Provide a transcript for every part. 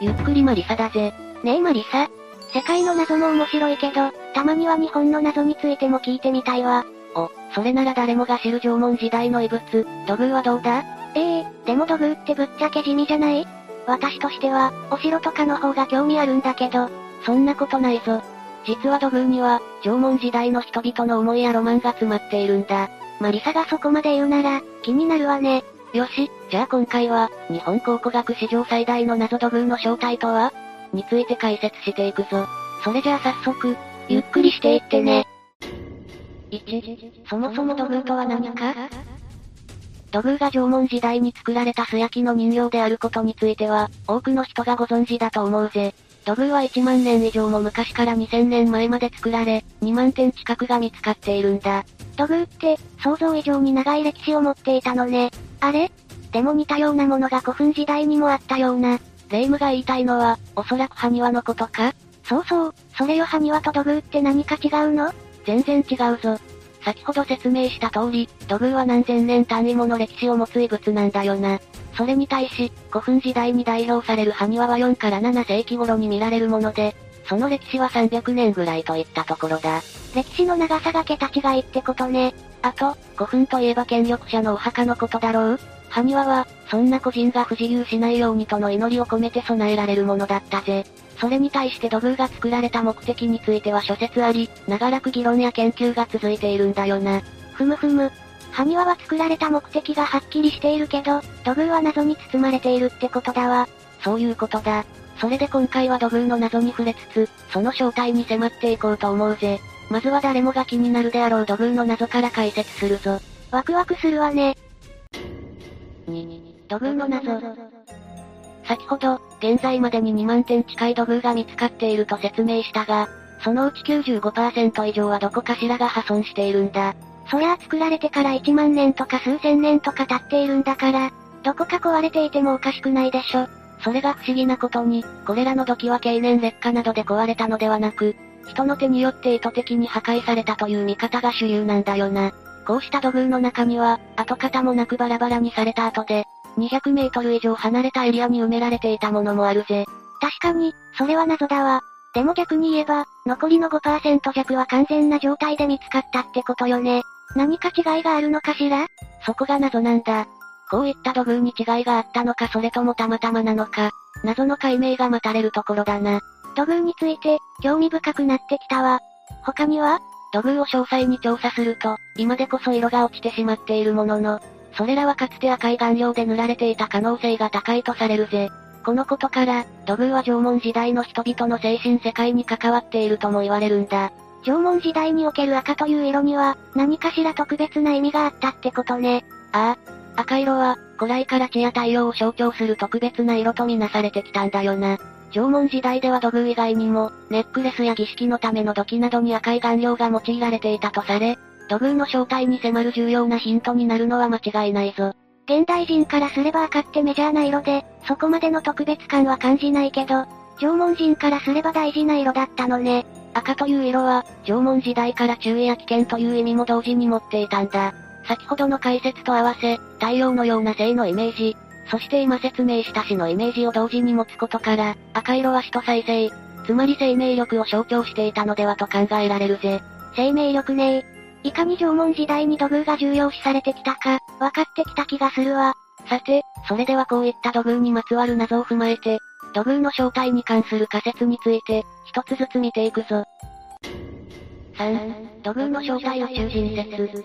ゆっくりマリサだぜ。ねえマリサ。世界の謎も面白いけど、たまには日本の謎についても聞いてみたいわ。お、それなら誰もが知る縄文時代の遺物、土偶はどうだ？ええー、でも土偶ってぶっちゃけ地味じゃない？私としては、お城とかの方が興味あるんだけど、そんなことないぞ。実は土偶には、縄文時代の人々の思いやロマンが詰まっているんだ。マリサがそこまで言うなら、気になるわね。よし、じゃあ今回は、日本考古学史上最大の謎土偶の正体とは？について解説していくぞ。それじゃあ早速、ゆっくりしていってね。1、そもそも土偶とは何か？土偶が縄文時代に作られた素焼きの人形であることについては、多くの人がご存知だと思うぜ。土偶は1万年以上も昔から2000年前まで作られ、2万点近くが見つかっているんだ。土偶って、想像以上に長い歴史を持っていたのね。あれ？でも似たようなものが古墳時代にもあったような。霊夢が言いたいのは、おそらく埴輪のことか？そうそう、それよ埴輪と土偶って何か違うの？全然違うぞ。先ほど説明した通り、土偶は何千年単位もの歴史を持つ遺物なんだよな。それに対し、古墳時代に代表される埴輪は4から7世紀頃に見られるもので、その歴史は300年ぐらいといったところだ。歴史の長さが桁違いってことね。あと、古墳といえば権力者のお墓のことだろう？埴輪は、そんな個人が不自由しないようにとの祈りを込めて備えられるものだったぜ。それに対して土偶が作られた目的については諸説あり、長らく議論や研究が続いているんだよな。ふむふむ。埴輪は作られた目的がはっきりしているけど、土偶は謎に包まれているってことだわ。そういうことだ。それで今回は土偶の謎に触れつつ、その正体に迫っていこうと思うぜ。まずは誰もが気になるであろう土偶の謎から解説するぞ。ワクワクするわね。2、土偶の謎。先ほど、現在までに2万点近い土偶が見つかっていると説明したが、そのうち95%以上はどこかしらが破損しているんだ。そりゃあ作られてから1万年とか数千年とか経っているんだから、どこか壊れていてもおかしくないでしょ。それが不思議なことに、これらの土器は経年劣化などで壊れたのではなく、人の手によって意図的に破壊されたという見方が主流なんだよな。こうした土偶の中には、跡形もなくバラバラにされた後で、200メートル以上離れたエリアに埋められていたものもあるぜ。確かに、それは謎だわ。でも逆に言えば、残りの5%弱は完全な状態で見つかったってことよね。何か違いがあるのかしら？そこが謎なんだ。こういった土偶に違いがあったのかそれともたまたまなのか、謎の解明が待たれるところだな。土偶について、興味深くなってきたわ。他には？土偶を詳細に調査すると、今でこそ色が落ちてしまっているものの、それらはかつて赤い顔料で塗られていた可能性が高いとされるぜ。このことから、土偶は縄文時代の人々の精神世界に関わっているとも言われるんだ。縄文時代における赤という色には、何かしら特別な意味があったってことね。ああ。赤色は、古来から地や太陽を象徴する特別な色とみなされてきたんだよな。縄文時代では土偶以外にも、ネックレスや儀式のための土器などに赤い顔料が用いられていたとされ、土偶の正体に迫る重要なヒントになるのは間違いないぞ。現代人からすれば赤ってメジャーな色で、そこまでの特別感は感じないけど、縄文人からすれば大事な色だったのね。赤という色は、縄文時代から注意や危険という意味も同時に持っていたんだ。先ほどの解説と合わせ、太陽のような性のイメージ、そして今説明した死のイメージを同時に持つことから、赤色は死と再生、つまり生命力を象徴していたのではと考えられるぜ。生命力ねいかに縄文時代に土偶が重要視されてきたか、分かってきた気がするわ。さて、それではこういった土偶にまつわる謎を踏まえて、土偶の正体に関する仮説について、一つずつ見ていくぞ。3、土偶の正体宇宙人説。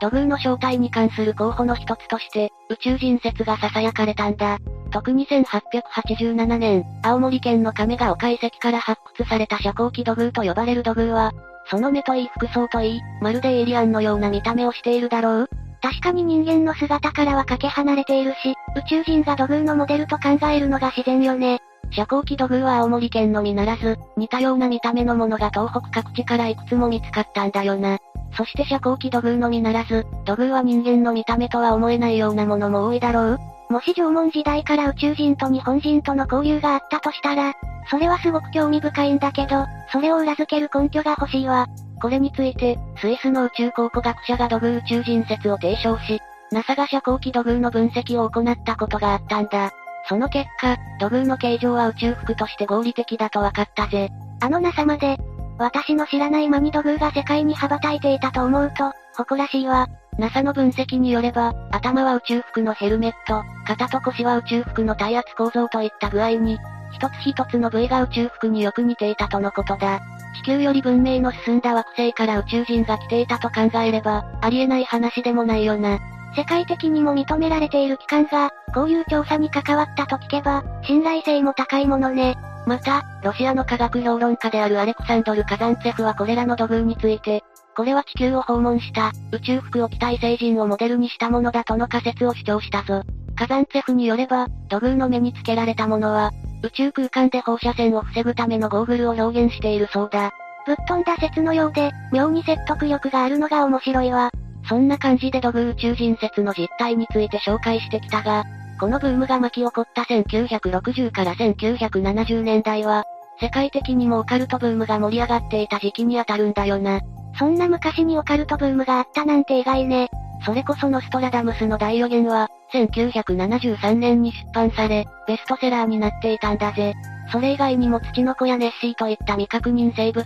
土偶の正体に関する候補の一つとして、宇宙人説が囁かれたんだ。特に1887年、青森県の亀ヶ丘遺跡から発掘された遮光器土偶と呼ばれる土偶は、その目といい服装といい、まるでエイリアンのような見た目をしているだろう確かに人間の姿からはかけ離れているし、宇宙人が土偶のモデルと考えるのが自然よね。遮光器土偶は青森県のみならず、似たような見た目のものが東北各地からいくつも見つかったんだよな。そして遮光器土偶のみならず、土偶は人間の見た目とは思えないようなものも多いだろうもし縄文時代から宇宙人と日本人との交流があったとしたら、それはすごく興味深いんだけど、それを裏付ける根拠が欲しいわ。これについて、スイスの宇宙考古学者が土偶宇宙人説を提唱し、NASA が遮光器土偶の分析を行ったことがあったんだ。その結果、土偶の形状は宇宙服として合理的だと分かったぜ。あの NASA まで、私の知らない間に土偶が世界に羽ばたいていたと思うと、誇らしいわ。NASA の分析によれば、頭は宇宙服のヘルメット、肩と腰は宇宙服の体圧構造といった具合に、一つ一つの部位が宇宙服によく似ていたとのことだ。地球より文明の進んだ惑星から宇宙人が来ていたと考えれば、ありえない話でもないよな。世界的にも認められている機関が、こういう調査に関わったと聞けば、信頼性も高いものね。また、ロシアの科学評論家であるアレクサンドル・カザンツェフはこれらの土偶について、これは地球を訪問した、宇宙服を着た異星人をモデルにしたものだとの仮説を主張したぞ。カザンツェフによれば、土偶の目につけられたものは、宇宙空間で放射線を防ぐためのゴーグルを表現しているそうだ。ぶっ飛んだ説のようで、妙に説得力があるのが面白いわ。そんな感じで土偶宇宙人説の実態について紹介してきたが、このブームが巻き起こった1960から1970年代は、世界的にもオカルトブームが盛り上がっていた時期にあたるんだよな。そんな昔にオカルトブームがあったなんて意外ね。それこそノストラダムスの大予言は、1973年に出版され、ベストセラーになっていたんだぜ。それ以外にも土の子やネッシーといった未確認生物、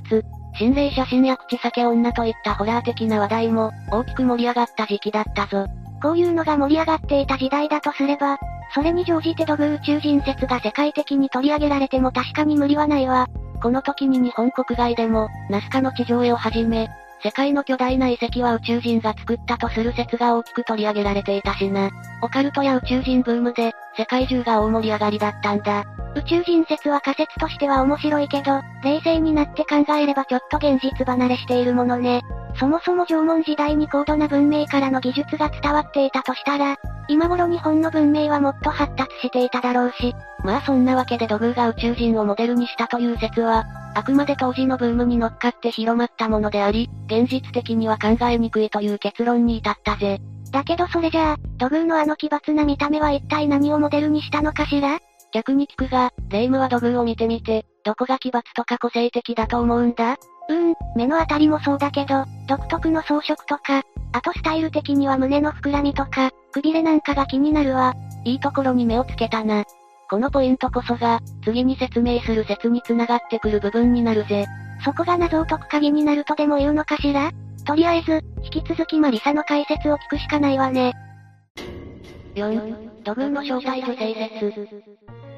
心霊写真や口裂け女といったホラー的な話題も、大きく盛り上がった時期だったぞ。こういうのが盛り上がっていた時代だとすれば、それに乗じて土偶宇宙人説が世界的に取り上げられても確かに無理はないわ。この時に日本国外でも、ナスカの地上絵をはじめ、世界の巨大な遺跡は宇宙人が作ったとする説が大きく取り上げられていたしな。オカルトや宇宙人ブームで、世界中が大盛り上がりだったんだ。宇宙人説は仮説としては面白いけど、冷静になって考えればちょっと現実離れしているものね。そもそも縄文時代に高度な文明からの技術が伝わっていたとしたら、今頃日本の文明はもっと発達していただろうし。まあそんなわけで土偶が宇宙人をモデルにしたという説は、あくまで当時のブームに乗っかって広まったものであり、現実的には考えにくいという結論に至ったぜ。だけどそれじゃあ、土偶のあの奇抜な見た目は一体何をモデルにしたのかしら？逆に聞くが、レイムは土偶を見てみて、どこが奇抜とか個性的だと思うんだ？うーん、目のあたりもそうだけど、独特の装飾とか、あとスタイル的には胸の膨らみとか、くびれなんかが気になるわ。いいところに目をつけたな。このポイントこそが、次に説明する説に繋がってくる部分になるぜ。そこが謎を解く鍵になるとでも言うのかしら？とりあえず、引き続きマリサの解説を聞くしかないわね。4、土偶の正体女性説。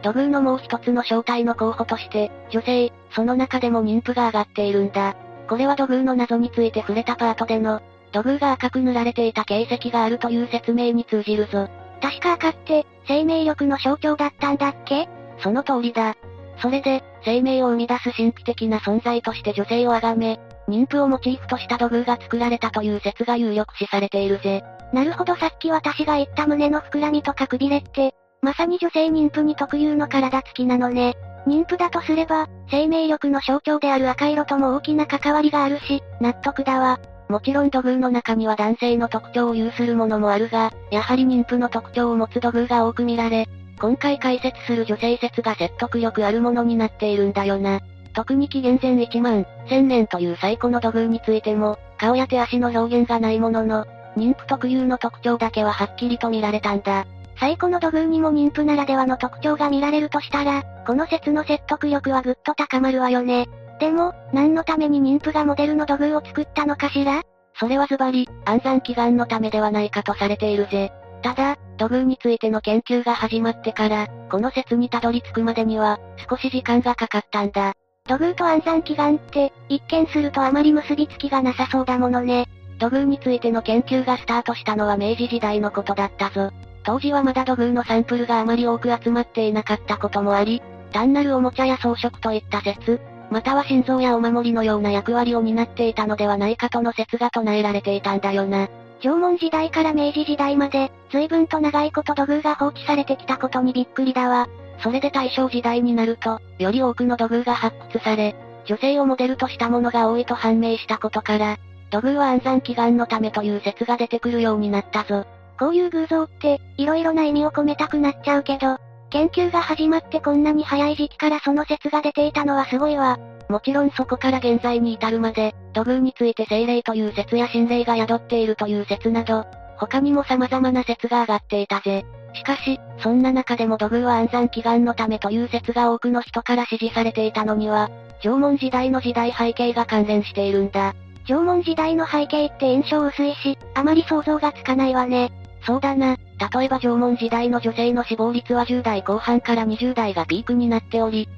土偶のもう一つの正体の候補として、女性、その中でも妊婦が上がっているんだ。これは土偶の謎について触れたパートでの、土偶が赤く塗られていた形跡があるという説明に通じるぞ。確か赤って、生命力の象徴だったんだっけ？その通りだ。それで、生命を生み出す神秘的な存在として女性を崇め、妊婦をモチーフとした土偶が作られたという説が有力視されているぜ。なるほどさっき私が言った胸の膨らみとかくびれって、まさに女性妊婦に特有の体つきなのね。妊婦だとすれば、生命力の象徴である赤色とも大きな関わりがあるし、納得だわ。もちろん土偶の中には男性の特徴を有するものもあるが、やはり妊婦の特徴を持つ土偶が多く見られ、今回解説する女性説が説得力あるものになっているんだよな。特に紀元前1万、1000年という最古の土偶についても、顔や手足の表現がないものの、妊婦特有の特徴だけははっきりと見られたんだ。最古の土偶にも妊婦ならではの特徴が見られるとしたら、この説の説得力はぐっと高まるわよね。でも、何のために妊婦がモデルの土偶を作ったのかしら？それはズバリ、安産祈願のためではないかとされているぜ。ただ、土偶についての研究が始まってから、この説にたどり着くまでには、少し時間がかかったんだ。土偶と安産祈願って、一見するとあまり結びつきがなさそうだものね。土偶についての研究がスタートしたのは明治時代のことだったぞ。当時はまだ土偶のサンプルがあまり多く集まっていなかったこともあり、単なるおもちゃや装飾といった説、または心臓やお守りのような役割を担っていたのではないかとの説が唱えられていたんだよな。縄文時代から明治時代まで、随分と長いこと土偶が放置されてきたことにびっくりだわ。それで大正時代になると、より多くの土偶が発掘され、女性をモデルとしたものが多いと判明したことから、土偶は安産祈願のためという説が出てくるようになったぞ。こういう偶像って、色々な意味を込めたくなっちゃうけど、研究が始まってこんなに早い時期からその説が出ていたのはすごいわ。もちろんそこから現在に至るまで、土偶について精霊という説や心霊が宿っているという説など、他にも様々な説が上がっていたぜ。しかし、そんな中でも土偶は安産祈願のためという説が多くの人から支持されていたのには、縄文時代の時代背景が関連しているんだ。縄文時代の背景って印象薄いし、あまり想像がつかないわね。そうだな。例えば縄文時代の女性の死亡率は10代後半から20代がピークになっており、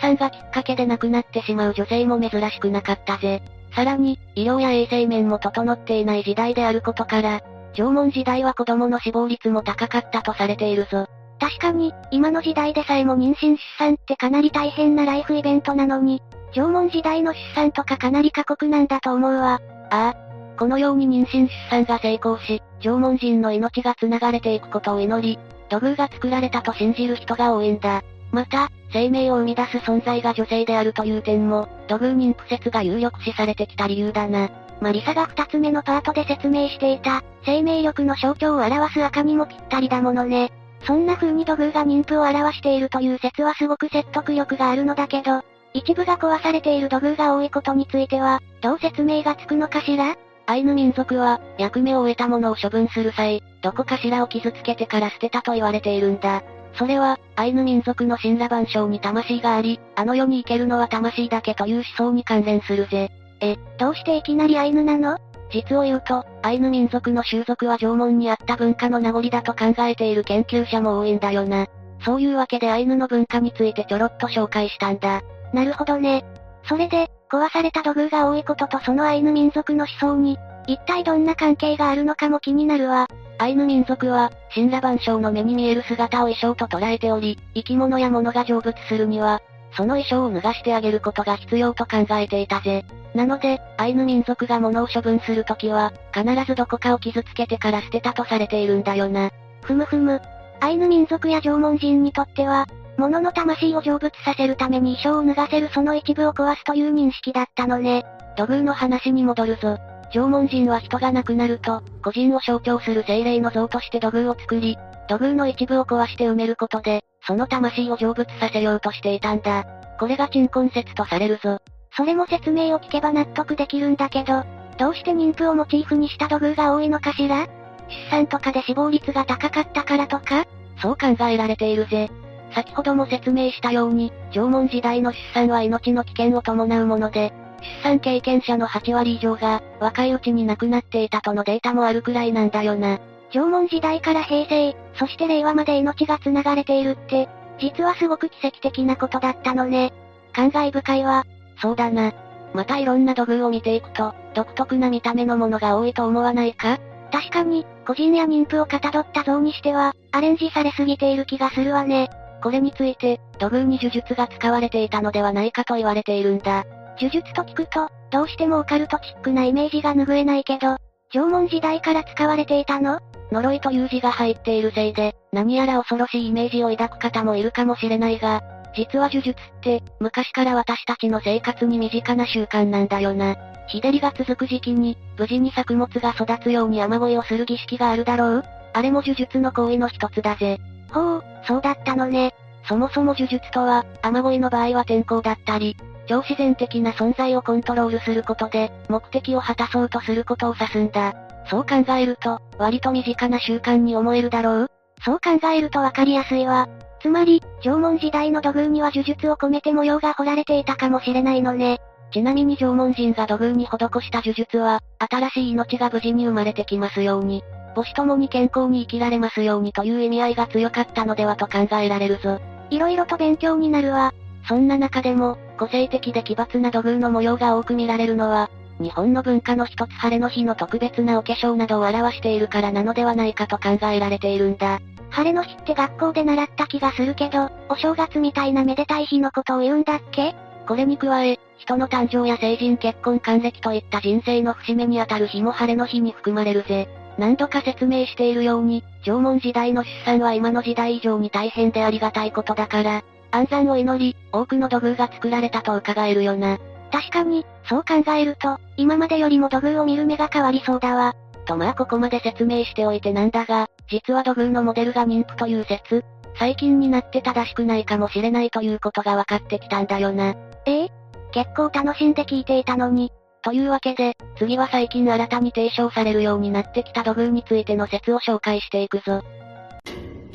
出産がきっかけで亡くなってしまう女性も珍しくなかったぜ。さらに、医療や衛生面も整っていない時代であることから、縄文時代は子供の死亡率も高かったとされているぞ。確かに、今の時代でさえも妊娠出産ってかなり大変なライフイベントなのに、縄文時代の出産とかかなり過酷なんだと思うわ。ああ。このように妊娠出産が成功し、縄文人の命が繋がれていくことを祈り、土偶が作られたと信じる人が多いんだ。また、生命を生み出す存在が女性であるという点も、土偶妊婦説が有力視されてきた理由だな。マリサが二つ目のパートで説明していた、生命力の象徴を表す赤にもぴったりだものね。そんな風に土偶が妊婦を表しているという説はすごく説得力があるのだけど、一部が壊されている土偶が多いことについては、どう説明がつくのかしら？アイヌ民族は、役目を終えたものを処分する際、どこかしらを傷つけてから捨てたと言われているんだ。それは、アイヌ民族の神羅万象に魂があり、あの世に行けるのは魂だけという思想に関連するぜ。え、どうしていきなりアイヌなの？実を言うと、アイヌ民族の習俗は縄文にあった文化の名残だと考えている研究者も多いんだよな。そういうわけでアイヌの文化についてちょろっと紹介したんだ。なるほどね。それで、壊された土偶が多いこととそのアイヌ民族の思想に、一体どんな関係があるのかも気になるわ。アイヌ民族は、神羅万象の目に見える姿を衣装と捉えており、生き物や物が成仏するには、その衣装を脱がしてあげることが必要と考えていたぜ。なので、アイヌ民族が物を処分するときは、必ずどこかを傷つけてから捨てたとされているんだよな。ふむふむ。アイヌ民族や縄文人にとっては、物の魂を成仏させるために衣装を脱がせるその一部を壊すという認識だったのね。土偶の話に戻るぞ。縄文人は人が亡くなると、個人を象徴する精霊の像として土偶を作り、土偶の一部を壊して埋めることで、その魂を成仏させようとしていたんだ。これが鎮魂説とされるぞ。それも説明を聞けば納得できるんだけど、どうして妊婦をモチーフにした土偶が多いのかしら？出産とかで死亡率が高かったからとか？そう考えられているぜ。先ほども説明したように、縄文時代の出産は命の危険を伴うもので、出産経験者の8割以上が、若いうちに亡くなっていたとのデータもあるくらいなんだよな。縄文時代から平成、そして令和まで命が繋がれているって、実はすごく奇跡的なことだったのね。感慨深いわ。そうだな。またいろんな土偶を見ていくと、独特な見た目のものが多いと思わないか？確かに、個人や妊婦をかたどった像にしては、アレンジされすぎている気がするわね。これについて、土偶に呪術が使われていたのではないかと言われているんだ。呪術と聞くと、どうしてもオカルトチックなイメージが拭えないけど、縄文時代から使われていたの？呪いという字が入っているせいで、何やら恐ろしいイメージを抱く方もいるかもしれないが、実は呪術って、昔から私たちの生活に身近な習慣なんだよな。日照りが続く時期に、無事に作物が育つように雨乞いをする儀式があるだろう？あれも呪術の行為の一つだぜ。ほう、そうだったのね。そもそも呪術とは、雨乞いの場合は天候だったり、超自然的な存在をコントロールすることで、目的を果たそうとすることを指すんだ。そう考えると、割と身近な習慣に思えるだろう？そう考えるとわかりやすいわ。つまり、縄文時代の土偶には呪術を込めて模様が彫られていたかもしれないのね。ちなみに縄文人が土偶に施した呪術は、新しい命が無事に生まれてきますように、母子ともに健康に生きられますようにという意味合いが強かったのではと考えられるぞ。色々と勉強になるわ。そんな中でも、個性的で奇抜な土偶の模様が多く見られるのは、日本の文化の一つ晴れの日の特別なお化粧などを表しているからなのではないかと考えられているんだ。晴れの日って学校で習った気がするけど、お正月みたいなめでたい日のことを言うんだっけ？これに加え、人の誕生や成人結婚還暦といった人生の節目にあたる日も晴れの日に含まれるぜ。何度か説明しているように、縄文時代の出産は今の時代以上に大変でありがたいことだから、安産を祈り、多くの土偶が作られたと伺えるよな。確かに、そう考えると、今までよりも土偶を見る目が変わりそうだわ。とまあここまで説明しておいてなんだが、実は土偶のモデルが妊婦という説、最近になって正しくないかもしれないということが分かってきたんだよな。ええ結構楽しんで聞いていたのに。というわけで、次は最近新たに提唱されるようになってきた土偶についての説を紹介していくぞ。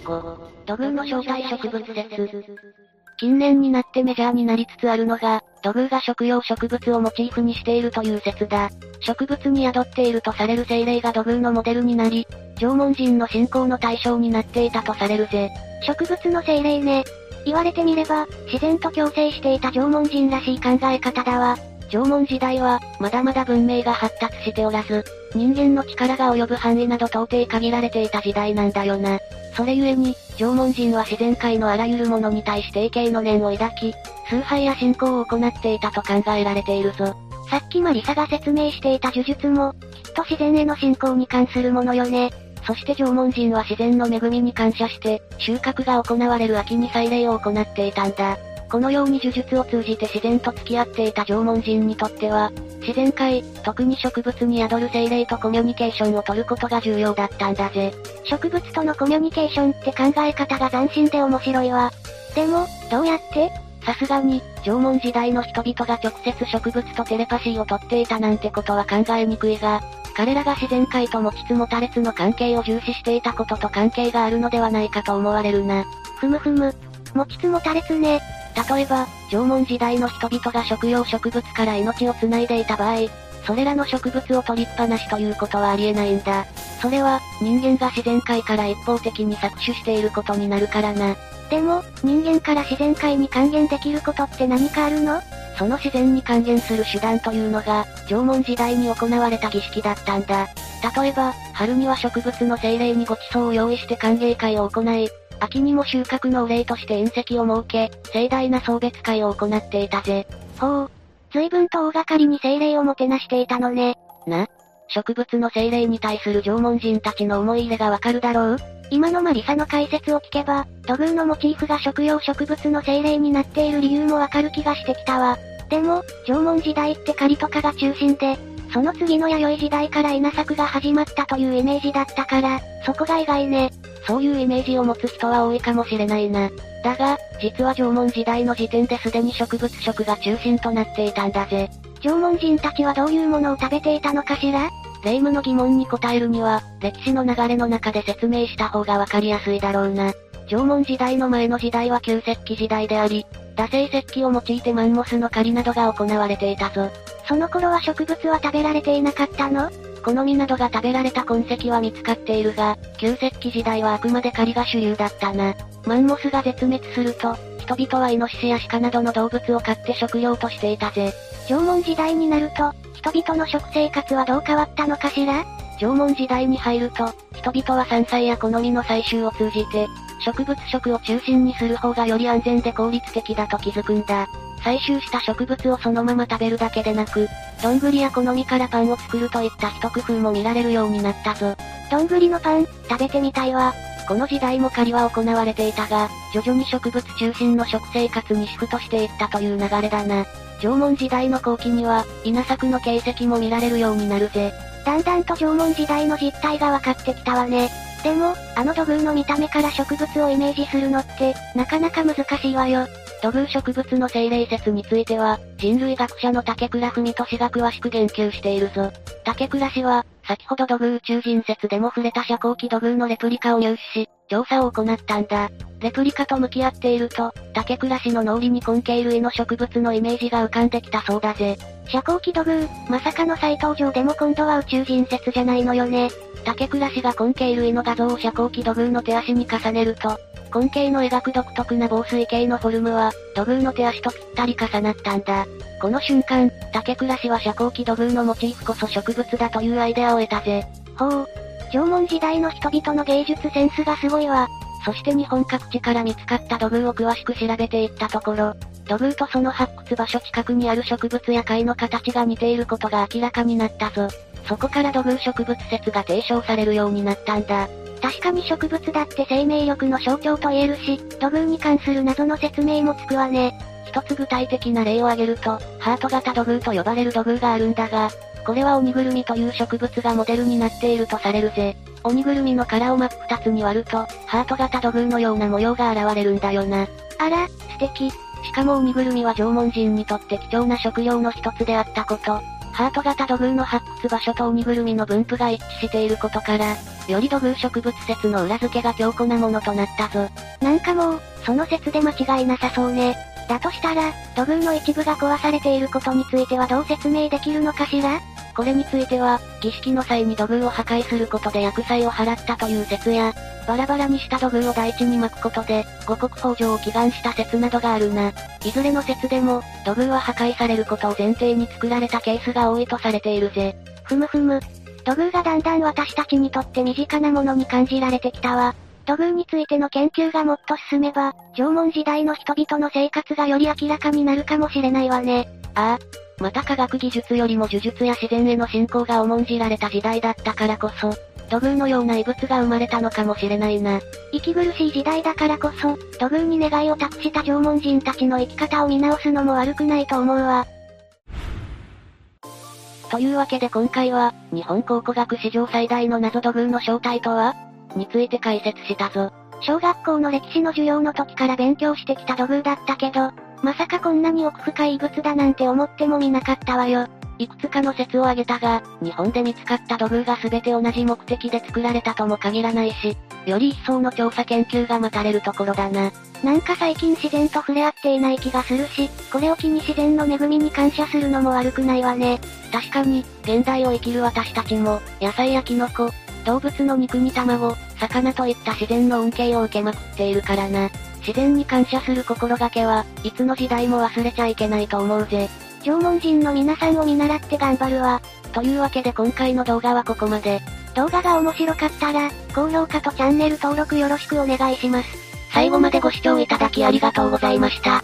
5、土偶の正体植物説。近年になってメジャーになりつつあるのが、土偶が食用植物をモチーフにしているという説だ。植物に宿っているとされる精霊が土偶のモデルになり、縄文人の信仰の対象になっていたとされるぜ。植物の精霊ね。言われてみれば、自然と共生していた縄文人らしい考え方だわ。縄文時代は、まだまだ文明が発達しておらず、人間の力が及ぶ範囲など到底限られていた時代なんだよな。それゆえに、縄文人は自然界のあらゆるものに対して畏敬の念を抱き、崇拝や信仰を行っていたと考えられているぞ。さっきマリサが説明していた呪術も、きっと自然への信仰に関するものよね。そして縄文人は自然の恵みに感謝して、収穫が行われる秋に祭礼を行っていたんだ。このように呪術を通じて自然と付き合っていた縄文人にとっては、自然界、特に植物に宿る精霊とコミュニケーションを取ることが重要だったんだぜ。植物とのコミュニケーションって考え方が斬新で面白いわ。でも、どうやって？さすがに、縄文時代の人々が直接植物とテレパシーをとっていたなんてことは考えにくいが、彼らが自然界と持ちつ持たれつの関係を重視していたことと関係があるのではないかと思われるな。ふむふむ。持ちつ持たれつね。例えば、縄文時代の人々が食用植物から命を繋いでいた場合、それらの植物を取りっぱなしということはありえないんだ。それは、人間が自然界から一方的に搾取していることになるからな。でも、人間から自然界に還元できることって何かあるの？その自然に還元する手段というのが、縄文時代に行われた儀式だったんだ。例えば、春には植物の精霊にご馳走を用意して歓迎会を行い、秋にも収穫のお礼として隕石を設け、盛大な送別会を行っていたぜ。ほう。随分と大掛かりに精霊をもてなしていたのね。な？植物の精霊に対する縄文人たちの思い入れがわかるだろう？今のマリサの解説を聞けば、土偶のモチーフが食用植物の精霊になっている理由もわかる気がしてきたわ。でも、縄文時代って狩りとかが中心で、その次の弥生時代から稲作が始まったというイメージだったから、そこが意外ね。そういうイメージを持つ人は多いかもしれないな。だが、実は縄文時代の時点ですでに植物食が中心となっていたんだぜ。縄文人たちはどういうものを食べていたのかしら？霊夢の疑問に答えるには、歴史の流れの中で説明した方がわかりやすいだろうな。縄文時代の前の時代は旧石器時代であり、打製石器を用いてマンモスの狩りなどが行われていたぞ。その頃は植物は食べられていなかったの？好みなどが食べられた痕跡は見つかっているが、旧石器時代はあくまで狩りが主流だったな。マンモスが絶滅すると、人々はイノシシやシカなどの動物を飼って食用としていたぜ。縄文時代になると、人々の食生活はどう変わったのかしら？縄文時代に入ると、人々は山菜や好みの採集を通じて、植物食を中心にする方がより安全で効率的だと気づくんだ。採集した植物をそのまま食べるだけでなく、どんぐりや好みからパンを作るといった一工夫も見られるようになったぞ。どんぐりのパン、食べてみたいわ。この時代も狩りは行われていたが、徐々に植物中心の食生活にシフトしていったという流れだな。縄文時代の後期には、稲作の形跡も見られるようになるぜ。だんだんと縄文時代の実態が分かってきたわね。でも、あの土偶の見た目から植物をイメージするのって、なかなか難しいわよ。土偶植物の生霊説については、人類学者の竹倉文俊が詳しく言及しているぞ。竹倉氏は、先ほど土偶宇宙人説でも触れた遮光器土偶のレプリカを入手し、調査を行ったんだ。レプリカと向き合っていると、竹倉氏の脳裏に根茎類の植物のイメージが浮かんできたそうだぜ。遮光器土偶、まさかの再登場でも今度は宇宙人説じゃないのよね。竹倉氏が根茎類の画像を遮光器土偶の手足に重ねると、根茎の描く独特な防水形のフォルムは、土偶の手足とぴったり重なったんだ。この瞬間、竹倉氏は遮光器土偶のモチーフこそ植物だというアイデアを得たぜ。ほう。縄文時代の人々の芸術センスがすごいわ。そして日本各地から見つかった土偶を詳しく調べていったところ、土偶とその発掘場所近くにある植物や貝の形が似ていることが明らかになったぞ。そこから土偶植物説が提唱されるようになったんだ。確かに植物だって生命力の象徴と言えるし、土偶に関する謎の説明もつくわね。一つ具体的な例を挙げると、ハート型土偶と呼ばれる土偶があるんだが、これは鬼ぐるみという植物がモデルになっているとされるぜ。鬼ぐるみの殻を真っ二つに割ると、ハート型土偶のような模様が現れるんだよな。あら、素敵。しかも鬼ぐるみは縄文人にとって貴重な食料の一つであったこと。ハート型土偶の発掘場所と鬼ぐるみの分布が一致していることから、より土偶植物説の裏付けが強固なものとなったぞ。なんかもう、その説で間違いなさそうね。だとしたら、土偶の一部が壊されていることについてはどう説明できるのかしら？これについては、儀式の際に土偶を破壊することで薬剤を払ったという説や、バラバラにした土偶を大地に巻くことで、五穀豊穣を祈願した説などがあるな。いずれの説でも、土偶は破壊されることを前提に作られたケースが多いとされているぜ。ふむふむ。土偶がだんだん私たちにとって身近なものに感じられてきたわ。土偶についての研究がもっと進めば、縄文時代の人々の生活がより明らかになるかもしれないわね。ああ。また科学技術よりも呪術や自然への信仰が重んじられた時代だったからこそ、土偶のような異物が生まれたのかもしれないな。息苦しい時代だからこそ、土偶に願いを託した縄文人たちの生き方を見直すのも悪くないと思うわ。というわけで今回は、日本考古学史上最大の謎土偶の正体とは？について解説したぞ。小学校の歴史の授業の時から勉強してきた土偶だったけど、まさかこんなに奥深い異物だなんて思ってもみなかったわよ。いくつかの説を挙げたが、日本で見つかった土偶が全て同じ目的で作られたとも限らないし、より一層の調査研究が待たれるところだな。なんか最近自然と触れ合っていない気がするし、これを機に自然の恵みに感謝するのも悪くないわね。確かに、現代を生きる私たちも、野菜やキノコ、動物の肉に卵、魚といった自然の恩恵を受けまくっているからな。自然に感謝する心がけは、いつの時代も忘れちゃいけないと思うぜ。縄文人の皆さんを見習って頑張るわ。というわけで今回の動画はここまで。動画が面白かったら、高評価とチャンネル登録よろしくお願いします。最後までご視聴いただきありがとうございました。